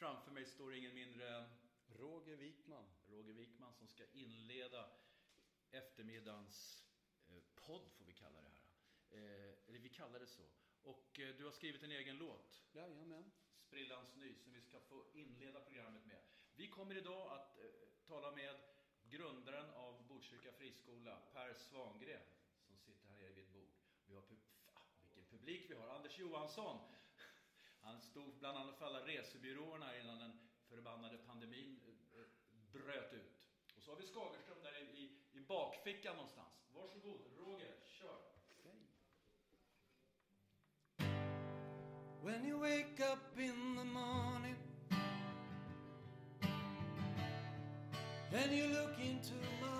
Framför mig står ingen mindre än Roger Wikman. Roger Wikman som ska inleda eftermiddagens eh, podd, får vi kalla det här. Eh, eller vi kallar det så. Och eh, du har skrivit en egen låt, Jajamän. Sprillans ny, som vi ska få inleda programmet med. Vi kommer idag att eh, tala med grundaren av Botkyrka friskola, Per Svangren, som sitter här nere vid ett bord. Vi har pub- vilken publik vi har! Anders Johansson! Han stod bland annat för alla resebyråerna innan den förbannade pandemin eh, bröt ut. Och så har vi Skagerström där i, i, i bakfickan någonstans. Varsågod, Roger, kör! When you wake up in the morning and you look into my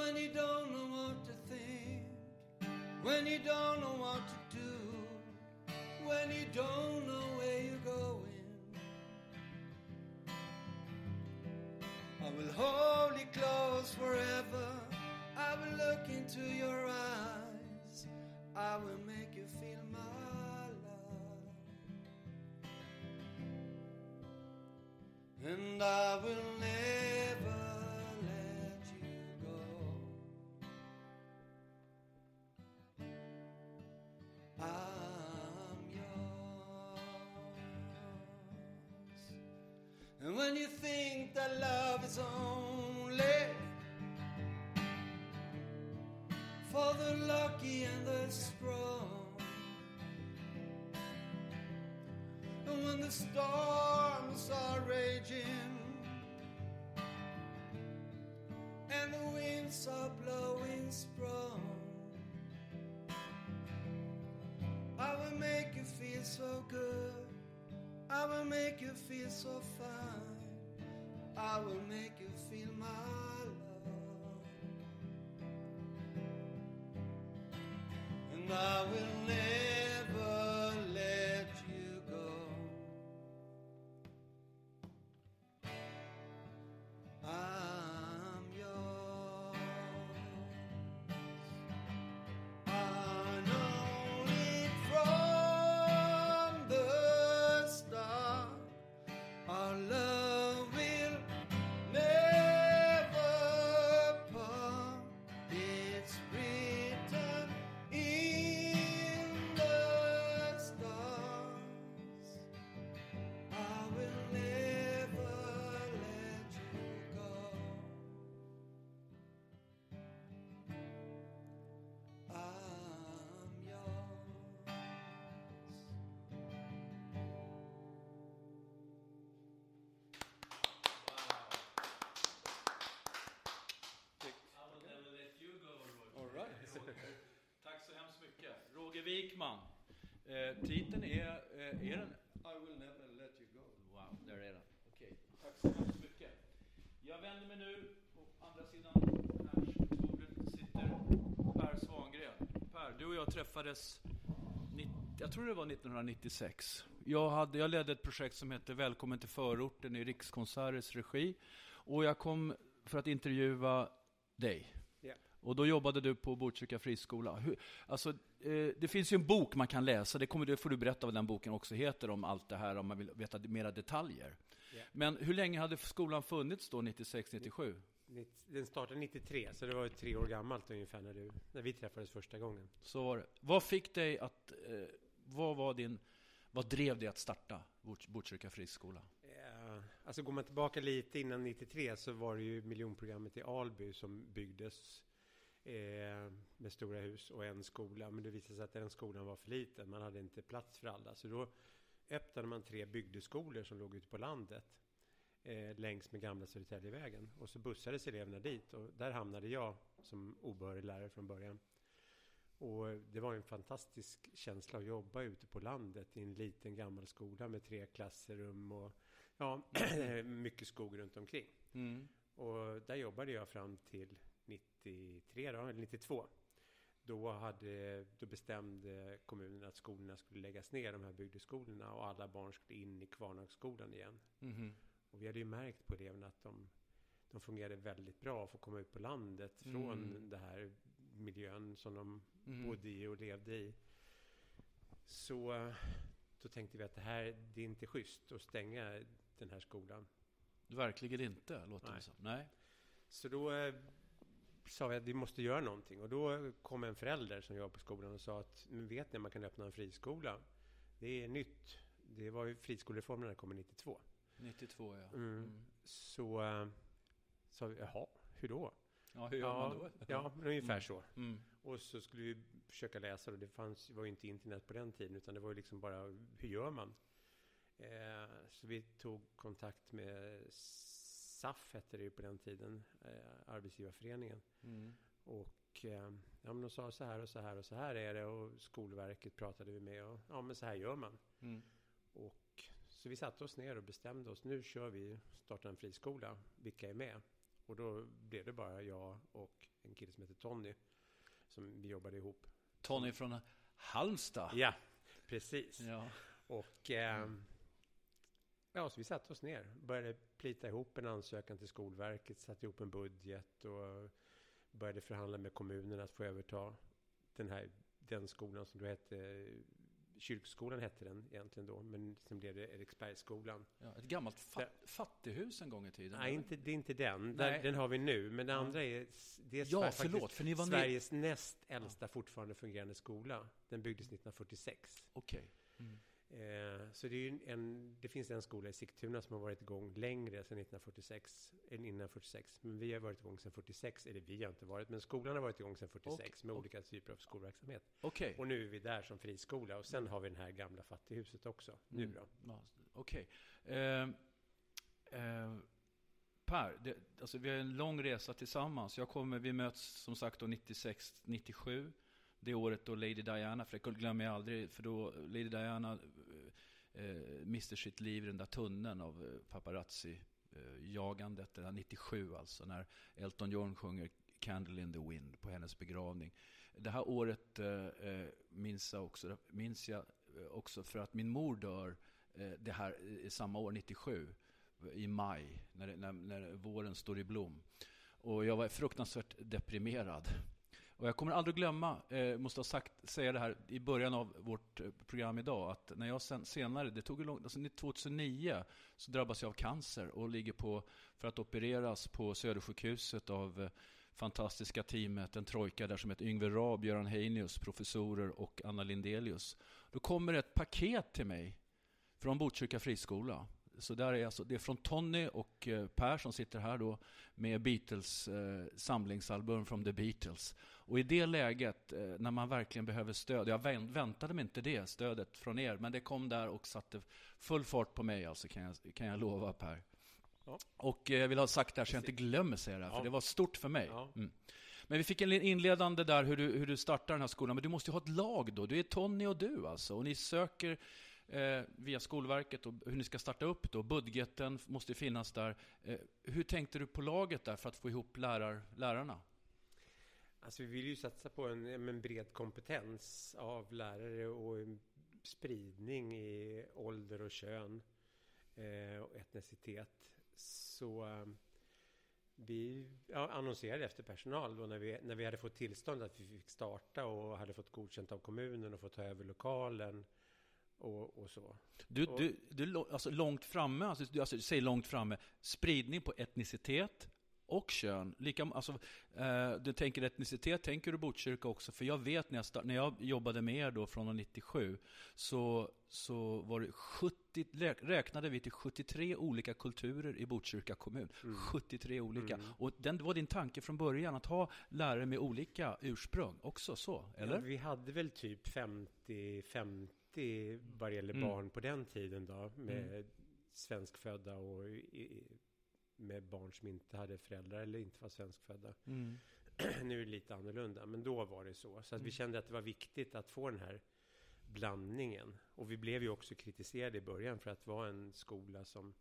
when you don't know what to think, when you don't know what to do, when you don't know where you're going, I will hold you close forever. I will look into your eyes. I will make you feel my love. And I will never when you think that love is only for the lucky and the strong, and when the storms are raging and the winds are blowing strong. I will make you feel so good. I will make you feel so fine. I will make you feel my love. And I will never Tack så hemskt mycket. Roger Wikman. Eh, titeln är, eh, är den? I will never let you go. Wow, där är den. Okej, tack så hemskt mycket. Jag vänder mig nu, på andra sidan bordet sitter Per Svangren. Per, du och jag träffades, 90, jag tror det var 1996. Jag, hade, jag ledde ett projekt som hette Välkommen till förorten i Rikskonserters regi. Och jag kom för att intervjua dig. Och då jobbade du på Botkyrka friskola. Hur, alltså, eh, det finns ju en bok man kan läsa, det, kommer, det får du berätta vad den boken också heter, om allt det här, om man vill veta mera detaljer. Ja. Men hur länge hade skolan funnits då, 96-97? Nitt- Den startade 93, så det var ju tre år gammalt ungefär när, du, när vi träffades första gången. Så var det. Vad fick dig att, eh, vad var din, vad drev dig att starta Bot- Botkyrka friskola? Eh, alltså går man tillbaka lite innan 93 så var det ju miljonprogrammet i Alby som byggdes med stora hus och en skola. Men det visade sig att den skolan var för liten. Man hade inte plats för alla. Så då öppnade man tre bygdeskolor som låg ute på landet eh, längs med gamla Södertäljevägen. Och så bussades eleverna dit och där hamnade jag som obehörig lärare från början. Och det var en fantastisk känsla att jobba ute på landet i en liten gammal skola med tre klassrum och ja, mycket skog runt omkring. Mm. Och där jobbade jag fram till 93 då, eller 92. då, hade, då bestämde kommunen att skolorna skulle läggas ner, de här bygdeskolorna, och alla barn skulle in i Kvarnhagsskolan igen. Mhm. Och vi hade ju märkt på eleverna att de, de fungerade väldigt bra att få komma ut på landet från Mm. den här miljön som de Mhm. bodde i och levde i. Så då tänkte vi att det här, det är inte schysst att stänga den här skolan. Verkligen inte, låter det Nej. som. Nej. Så då eh, sa vi att vi måste göra någonting. Och då kom en förälder som jobbade på skolan och sa att men vet ni att man kan öppna en friskola? Det är nytt. Det var ju friskolereformen när kom 92. 92, ja. Mm. Mm. Så eh, sa vi, jaha, hur då? Ja, hur gör ja, man då? Ja, ungefär Mm. så. Mm. Och så skulle vi försöka läsa och det fanns, var ju inte internet på den tiden utan det var ju liksom bara, hur gör man? Eh, så vi tog kontakt med SAF hette det ju på den tiden, eh, Arbetsgivarföreningen. Mm. Och eh, ja, men de sa så här och så här och så här är det och Skolverket pratade vi med och ja men så här gör man. Mm. Och så vi satte oss ner och bestämde oss, nu kör vi, startar en friskola, vilka är med? Och då blev det bara jag och en kille som heter Tony som vi jobbade ihop. Tony från Halmstad. Ja, precis. Ja. Och eh, ja, så vi satte oss ner, började plita ihop en ansökan till Skolverket, satte ihop en budget och började förhandla med kommunen att få överta den här den skolan som då hette Kyrkskolan hette den egentligen då, men sen blev det Eriksbergsskolan. Ja, ett gammalt fat, fattighus en gång i tiden. Nej, eller? inte, det är inte den. Nej. Den, har vi nu. Men det Ja. andra är, det är Ja, förlåt, för ni var med- Sveriges näst äldsta fortfarande fungerande skola. Den byggdes 1946. Okej. Mm. Eh, så det, en, det finns en skola i Sigtuna som har varit igång längre sedan 1946, än innan 46. Men vi har varit igång sedan 46, eller vi har inte varit, men skolan har varit igång sedan 46 med och- olika typer av skolverksamhet. Okej. Och nu är vi där som friskola och sen har vi det här gamla fattighuset också. Nu Mm. då. Okej. Eh, eh, per, det, alltså vi har en lång resa tillsammans. Jag kommer, vi möts som sagt då 96, 97. Det året då Lady Diana, för det glömmer jag aldrig, för då Lady Diana eh, eh, mister sitt liv i den där tunneln av eh, paparazzi-jagandet. Eh, det 97 alltså, när Elton John sjunger Candle in the Wind på hennes begravning. Det här året eh, minns jag också, minns jag också för att min mor dör eh, det här samma år, 97, i maj, när, när, när våren står i blom. Och jag var fruktansvärt deprimerad. Och jag kommer aldrig glömma, eh, måste ha sagt, säga det här i början av vårt eh, program idag, att när jag sen, senare, det tog ju långt, alltså 2009, så drabbas jag av cancer och ligger på, för att opereras på Södersjukhuset av eh, fantastiska teamet, en trojka där som heter Yngve Raab, Göran Heinius, professorer och Anna Lindelius. Då kommer ett paket till mig från Botkyrka friskola. Så där är alltså, det är från Tony och eh, Per som sitter här då med Beatles eh, samlingsalbum från The Beatles. Och i det läget, eh, när man verkligen behöver stöd, jag vänt, väntade mig inte det stödet från er, men det kom där och satte full fart på mig, alltså, kan, jag, kan jag lova Per. Ja. Och eh, jag vill ha sagt det här så jag inte glömmer säga det här, för Ja. det var stort för mig. Ja. Mm. Men vi fick en inledande där hur du, hur du startar den här skolan, men du måste ju ha ett lag då. Du är Tony och du alltså, och ni söker eh, via Skolverket och hur ni ska starta upp då. Budgeten måste finnas där. Eh, hur tänkte du på laget där för att få ihop lärar, lärarna? Alltså vi vill ju satsa på en, eh, en bred kompetens av lärare och spridning i ålder och kön eh, och etnicitet. Så eh, vi ja, annonserade efter personal då när vi, när vi hade fått tillstånd att vi fick starta och hade fått godkänt av kommunen och fått ta över lokalen och, och så. Du, Och- du, du alltså långt framme, alltså, du alltså, säg långt framme, spridning på etnicitet och kön. Lika, alltså, eh, du tänker etnicitet, tänker du Botkyrka också? För jag vet när jag, start, när jag jobbade med er då från 97, så, så var det 70, rä- räknade vi till 73 olika kulturer i Botkyrka kommun. 73 olika. Mm. Och den det var din tanke från början, att ha lärare med olika ursprung också, så? Eller? Ja, vi hade väl typ 50-50 vad det gäller Mm. barn på den tiden då. Med svenskfödda och i, med barn som inte hade föräldrar eller inte var svenskfödda. Mm. nu är det lite annorlunda, men då var det så. Så att vi Mm. kände att det var viktigt att få den här blandningen. Och vi blev ju också kritiserade i början för att vara en skola som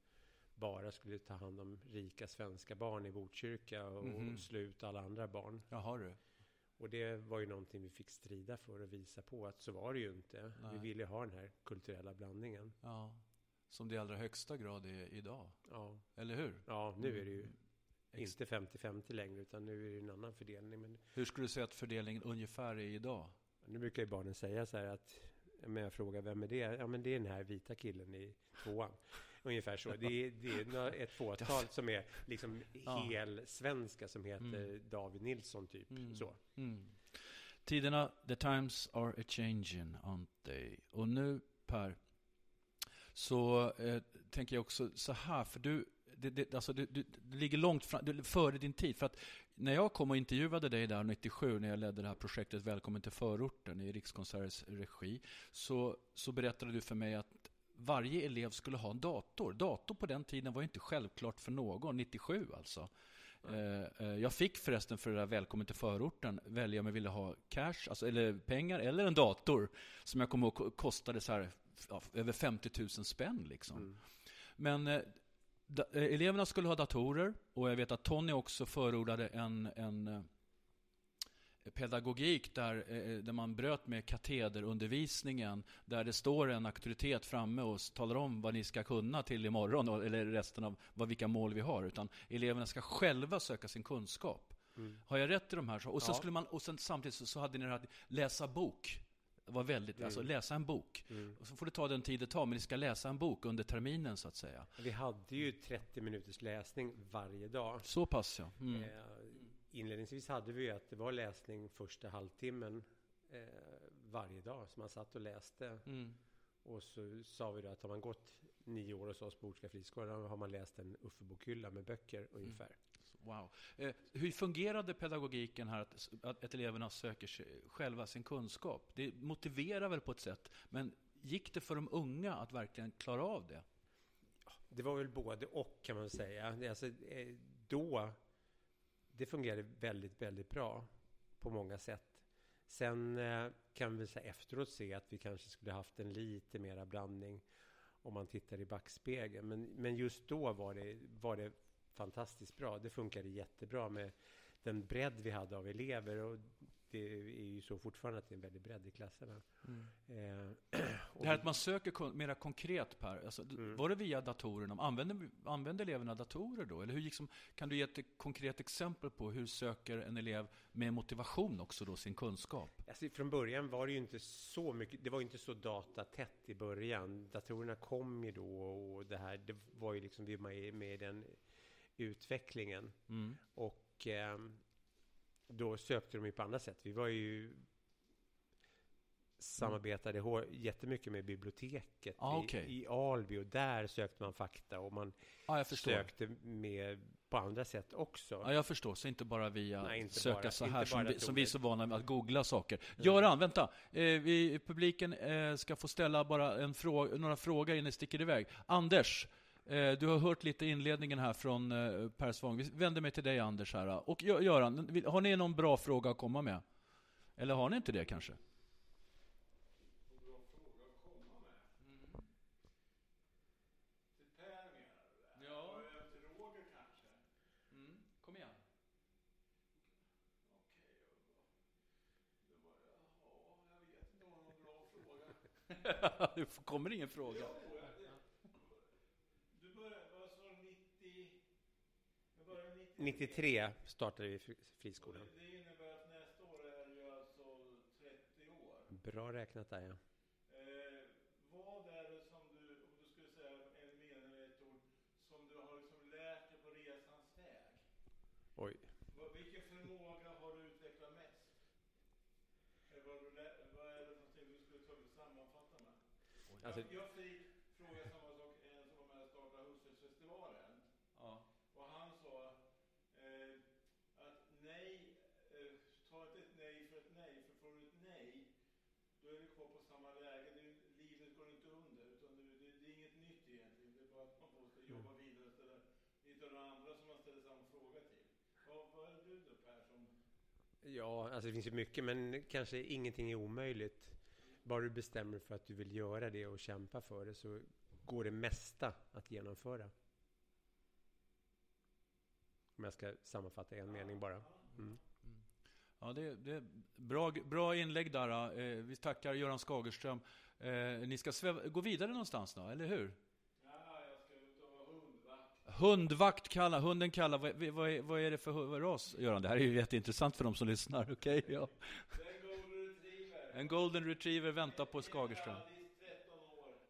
bara skulle ta hand om rika svenska barn i Botkyrka och Mhm. slå ut alla andra barn. Jaha du. Och det var ju någonting vi fick strida för och visa på att så var det ju inte. Nej. Vi ville ha den här kulturella blandningen. Ja. Som det i allra högsta grad är idag. Ja, Eller hur? ja nu är det ju Mm. Inte 50-50 längre utan nu är det en annan fördelning. Men Hur skulle du säga att fördelningen ungefär är idag? nu brukar ju barnen säga så här att men jag frågar vem är det? Ja men det är den här vita killen i tvåan. Ungefär så. Det är, det är ett fåtal som är liksom helsvenska som heter Mm. David Nilsson typ. Mm. Så. Mm. Tiderna, the times are a changing, aren't they? Och nu, Per, så eh, tänker jag också så här, för du, det, det, alltså, du, du, du ligger långt fram, du, före din tid. För att när jag kom och intervjuade dig där 97, när jag ledde det här projektet Välkommen till förorten i Rikskonserters regi, så, så berättade du för mig att varje elev skulle ha en dator. Dator på den tiden var inte självklart för någon, 97 alltså. Eh, Jag fick förresten för det där Välkommen till förorten välja om jag ville ha cash, alltså, eller pengar, eller en dator. Som jag kommer ihåg ko- kostade så här, ja, över 50 000 spänn. Liksom. Mm. Men eh, da, eleverna skulle ha datorer och jag vet att Tony också förordade en, en pedagogik där, eh, där man bröt med katederundervisningen där det står en auktoritet framme och talar om vad ni ska kunna till imorgon eller resten av vad, vilka mål vi har. Utan eleverna ska själva söka sin kunskap. Mm. Har jag rätt i de här? Och sen, Ja. skulle man, och sen samtidigt så, så hade ni det här läsa bok. Var väldigt, Mm. alltså läsa en bok. Mm. Och så får det ta den tid det tar, men ni ska läsa en bok under terminen så att säga. Vi hade ju 30 minuters läsning varje dag. Så pass ja. Mm. Eh, inledningsvis hade vi ju att det var läsning första halvtimmen eh, varje dag. Så man satt och läste. Mm. Och så sa vi då att har man gått nio år hos oss på Ortska friskolan har man läst en Uffe-bokhylla med böcker ungefär. Wow. Eh, hur fungerade pedagogiken här, att, att, att eleverna söker sig, själva sin kunskap? Det motiverar väl på ett sätt, men gick det för de unga att verkligen klara av det? Det var väl både och kan man säga. Alltså, eh, då, det fungerade väldigt, väldigt bra på många sätt. Sen eh, kan vi säga efteråt se att vi kanske skulle haft en lite mera blandning om man tittar i backspegeln. Men, men just då var det, var det fantastiskt bra. Det funkade jättebra med den bredd vi hade av elever. Och det är ju så fortfarande att det är en väldig bredd i klasserna. Eh, och Det här att man söker kon- mera konkret Per, alltså, Mm. var det via datorerna? Använde, använde eleverna datorer då? Eller hur gick som, kan du ge ett konkret exempel på hur söker en elev med motivation också då sin kunskap? Alltså, från början var det ju inte så mycket, det var ju inte så datatätt i början. Datorerna kom ju då och det här, det var ju liksom, vi var med, med i den utvecklingen. Mm. Och ehm, då sökte de ju på andra sätt. Vi var ju samarbetade hår, jättemycket med biblioteket Ah, i, okej. i Alby och där sökte man fakta och man förstår. sökte med på andra sätt också. Ja, jag förstår. Så inte bara via Nej, inte söka bara- så här som vi, som vi är så vana med att googla saker. Göran, vänta. Eh, vi, publiken eh, ska få ställa bara en fråga, några frågor innan ni sticker iväg. Anders, Eh, du har hört lite inledningen här från eh, Per Svang. Vi vänder mig till dig Anders här. Och Göran, har ni någon bra fråga att komma med? Eller har ni inte det kanske? Mm, kom igen. det kommer ingen fråga. Du började, vad sa du, 90? Jag började 90. 93 startade vi fri- friskolan. Det innebär att nästa år är du alltså 30 år. Bra räknat där ja. Eh, vad är det som du, om du skulle säga en mening eller ett ord, som du har liksom lärt dig på resans väg? Oj. Vilken förmåga har du utvecklat mest? Eh, vad, är det någonting du skulle ta sammanfatta med? Alltså, jag, jag fick utav några andra som man ställer samma fråga till. Vad, vad är du då Per som... Ja, alltså det finns ju mycket, men kanske ingenting är omöjligt. Bara du bestämmer för att du vill göra det och kämpa för det så går det mesta att genomföra. Om jag ska sammanfatta en mening bara. Mm. Ja, det, det bra, bra inlägg där. Eh, vi tackar Göran Skagerström. Eh, ni ska sväva, gå vidare någonstans då, eller hur? Hundvakt kallar, hunden kallar, vad, vad, är, vad är det för ras, Göran? Det här är ju jätteintressant för de som lyssnar, okej? Okay? Ja. En golden retriever väntar på Skagerström.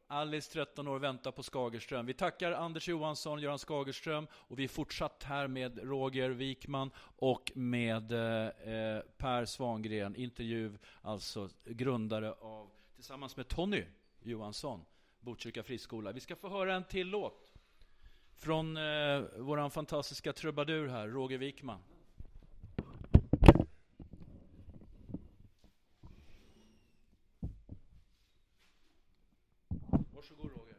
Alice, 13 år, väntar på Skagerström. Vi tackar Anders Johansson, Göran Skagerström och vi är fortsatt här med Roger Wikman och med eh, eh Per Svangren. Intervju, alltså grundare av, tillsammans med Tony Johansson, Botkyrka friskola. Vi ska få höra en till låt från eh, vår fantastiska trubadur här, Roger Wikman. Varsågod Roger.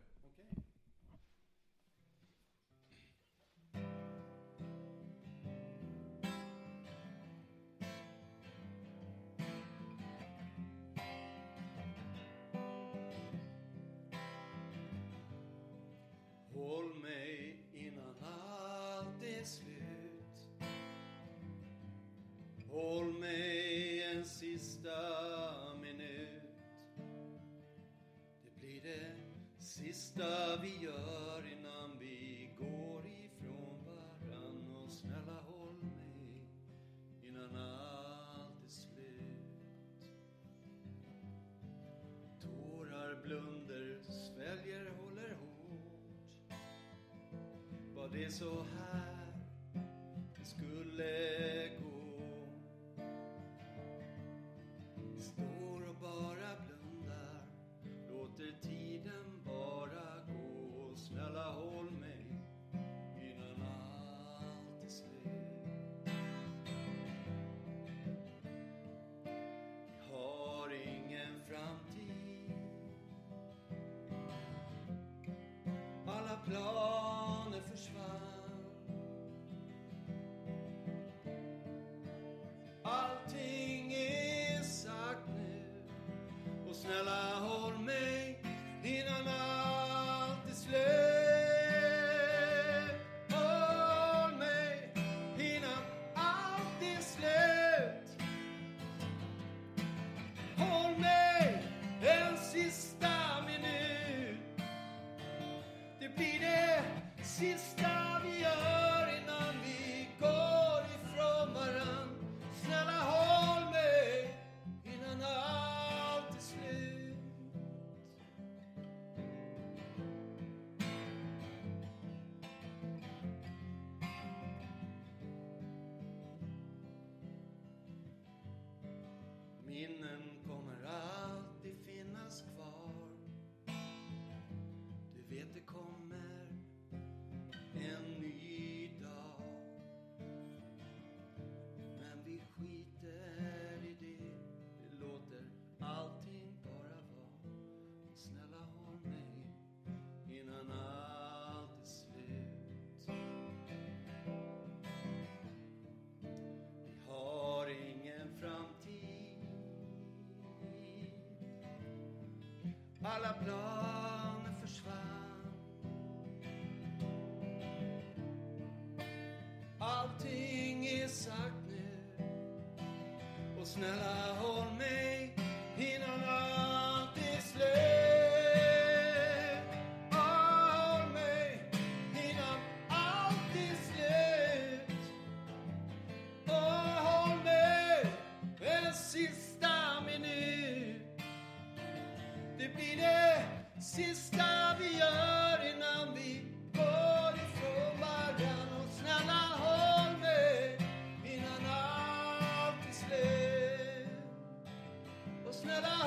vi gör innan vi går ifrån varann och snälla håll mig innan allt är slut. Tårar, blunder, sväljer, håller hårt. Var det så här applause. alla planer försvann. Allting är sagt nu och snälla Krishna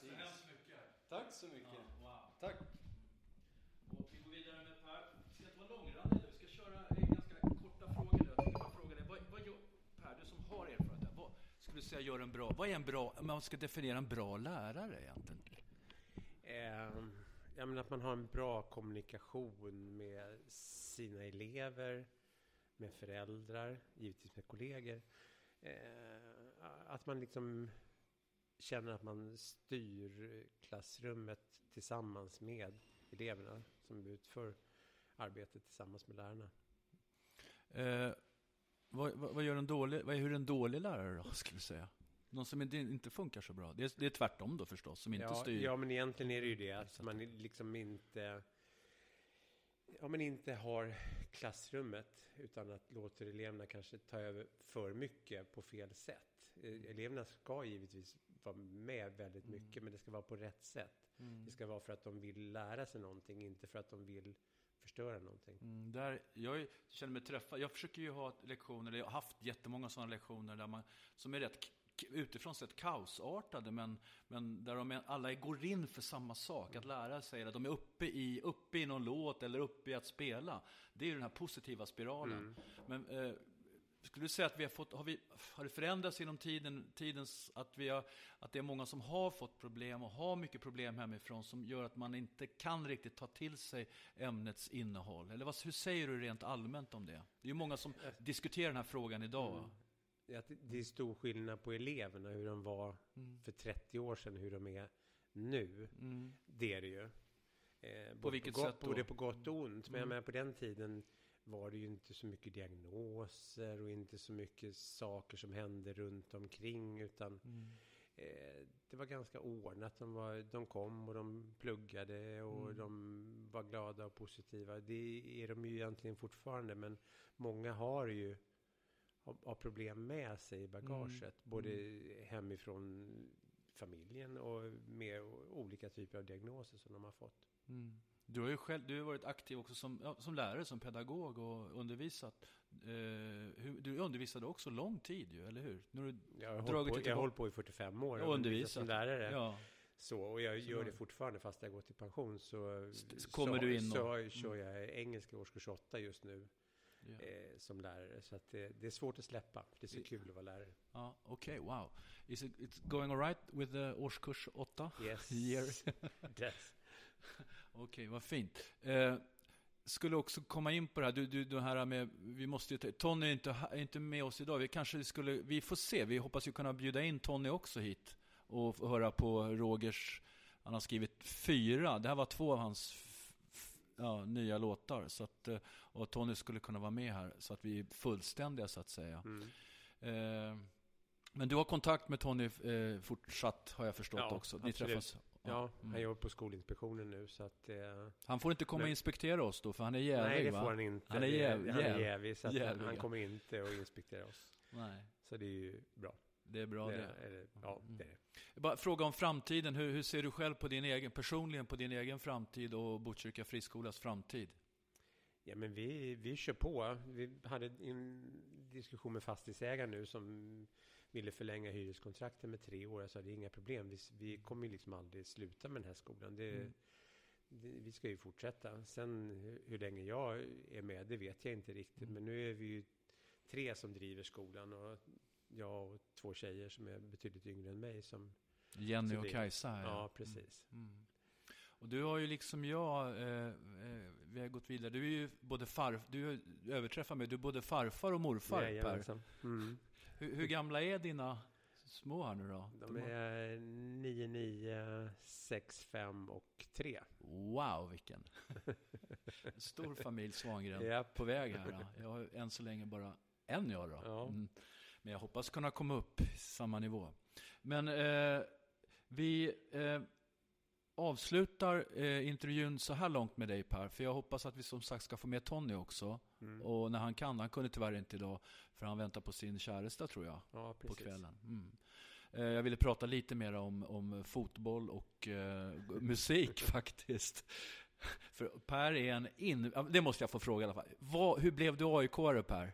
Precis. Så mycket. Tack så mycket. Ja, wow. Tack. Och vi går vidare med Per. Vi ska inte vara långrandiga, nu. Vi ska köra ganska korta frågor nu. Jag tänkte bara fråga dig. Vad, vad gör, per, du som har erfarenhet, vad skulle du säga gör en bra... Vad är en bra... Man ska definiera en bra lärare egentligen. Eh, jag menar att man har en bra kommunikation med sina elever, med föräldrar, givetvis med kollegor. Eh, att man liksom känner att man styr klassrummet tillsammans med eleverna som utför arbetet tillsammans med lärarna. Eh, vad, vad, vad, gör en dålig, vad är, hur är en dålig lärare då, skulle du säga? Någon som inte, inte funkar så bra? Det är, det är tvärtom då förstås, som inte ja, styr. Ja, men egentligen är det ju det att man liksom inte... Ja, men inte har klassrummet utan att låter eleverna kanske ta över för mycket på fel sätt. Eh, eleverna ska givetvis vara med väldigt Mm. mycket, men det ska vara på rätt sätt. Det ska vara för att de vill lära sig någonting, inte för att de vill förstöra någonting. Mm, där, jag känner mig träffad. Jag försöker ju ha lektioner, eller jag har haft jättemånga sådana lektioner där man, som är rätt utifrån sett kaosartade, men, men där de alla går in för samma sak. Att lära sig att de är uppe i, uppe i någon låt eller uppe i att spela. Det är ju den här positiva spiralen. Men eh, skulle du säga att vi har fått, har, vi, har det förändrats genom tiden, tidens, att, vi har, att det är många som har fått problem och har mycket problem hemifrån som gör att man inte kan riktigt ta till sig ämnets innehåll? Eller vad, hur säger du rent allmänt om det? Det är ju många som diskuterar den här frågan idag. Att det är stor skillnad på eleverna, hur de var för 30 år sedan, hur de är nu. Det är det ju. Eh, både vilket gott, sätt då? Både på gott och ont. Men jag menar, på den tiden var det ju inte så mycket diagnoser och inte så mycket saker som hände runt omkring. Utan eh, det var ganska ordnat. De, var, de kom och de pluggade och de var glada och positiva. Det är de ju egentligen fortfarande. Men många har ju har, har problem med sig i bagaget. Både hemifrån familjen och med olika typer av diagnoser som de har fått. Mm. Du har ju själv, du har varit aktiv också som, ja, som lärare, som pedagog och undervisat. Eh, hur, du undervisade också lång tid ju, eller hur? Har du Jag har Dragit på, jag har hållit på i 45 år och undervisat. som lärare. Ja. Så, och jag Så gör det fortfarande fast jag gått i pension. Så, så kommer du in så, och- Mm. så kör jag engelska årskurs 8 just nu Ja. eh, som lärare. Så att det, det är svårt att släppa. Det är så kul att vara lärare. Ja, Okej, wow. Is it it's going all right with the årskurs 8? Yes. Year. Yes. Okej, vad fint. Eh, skulle också komma in på det här, du, du, det här med, vi måste ju Tony är inte, är inte med oss idag, vi kanske skulle, vi får se, vi hoppas ju kunna bjuda in Tony också hit och höra på Rogers, han har skrivit fyra, det här var två av hans ja, nya låtar, så att, eh, och Tony skulle kunna vara med här, så att vi är fullständiga så att säga. Mm. Eh, men du har kontakt med Tony eh, fortsatt, har jag förstått Ja, också. Ni absolut. träffas? Ja, Mm. han jobbar på Skolinspektionen nu så att... Eh, Han får inte komma och inspektera oss då, för han är jävig nej, det va? får han inte. Han är jäv- han är jäv- jävig, så han, han kommer inte att inspektera oss. Nej, Så det är ju bra. det är bra det, det. är, det, ja, det är det. Jag Bara fråga om framtiden. Hur, hur ser du själv på din egen, personligen på din egen framtid och Botkyrka friskolas framtid? Ja, men vi, vi kör på. Vi hade en diskussion med fastighetsägaren nu som ville förlänga hyreskontrakten med tre år. Jag sa det är inga problem. Vi, vi kommer ju liksom aldrig sluta med den här skolan. Det, Mm. det, vi ska ju fortsätta. Sen hur, länge jag är med, det vet jag inte riktigt. Men nu är vi ju tre som driver skolan och jag och två tjejer som är betydligt yngre än mig. Som, Jenny och Kajsa här. ja, precis. Mm. Och du har ju liksom jag, eh, eh, vi har gått vidare. Du är ju både far, du överträffar mig, du är både farfar och morfar Per. Jajamensan. Mm. Hur, hur gamla är dina små här nu då? De är 9, 9, 6, 5 och 3. Wow, vilken En stor familj Svangren Japp. på väg här. Då. Jag har än så länge bara en jag då. Ja. Mm. Men jag hoppas kunna komma upp samma nivå. Men eh, vi eh, avslutar eh, intervjun så här långt med dig Per, för jag hoppas att vi som sagt ska få med Tony också. Mm. Och när han kan, han kunde tyvärr inte idag, för han väntar på sin käresta tror jag Ja, på kvällen. Mm. Eh, Jag ville prata lite mer om, om fotboll och eh, musik faktiskt. För Per är en in... Det måste jag få fråga i alla fall. Vad, hur blev du AIK-are Per?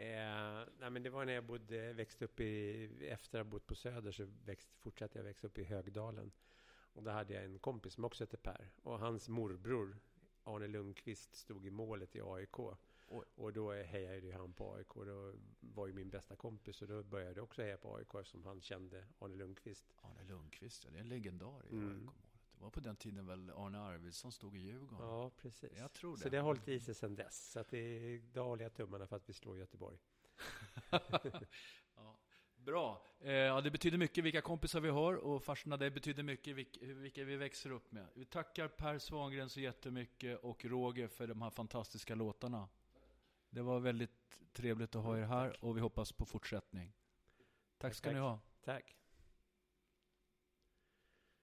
Eh, nej, men det var när jag bodde, växte upp i, efter att ha bott på Söder så växt, fortsatte jag växa upp i Högdalen. Och där hade jag en kompis som också hette Per. Och hans morbror, Arne Lundqvist, stod i målet i AIK. Oj. Och då hejade ju han på AIK. Då var ju min bästa kompis. Och då började jag också heja på AIK eftersom han kände Arne Lundqvist. Arne Lundqvist, ja, det är en legendar i Mm. AIK-målet. Det var på den tiden väl Arne Arvidsson stod i Djurgården? Ja, precis. Jag tror Så det. det har hållit i sig sedan dess. Så att det är, då håller jag tummarna för att vi slår Göteborg. Bra. Eh, ja, det betyder mycket vilka kompisar vi har och farsorna, det betyder mycket vilka, vilka vi växer upp med. Vi tackar Per Svangren så jättemycket och Roger för de här fantastiska låtarna. Det var väldigt trevligt att ha er här och vi hoppas på fortsättning. Tack ska Tack. ni ha. Tack.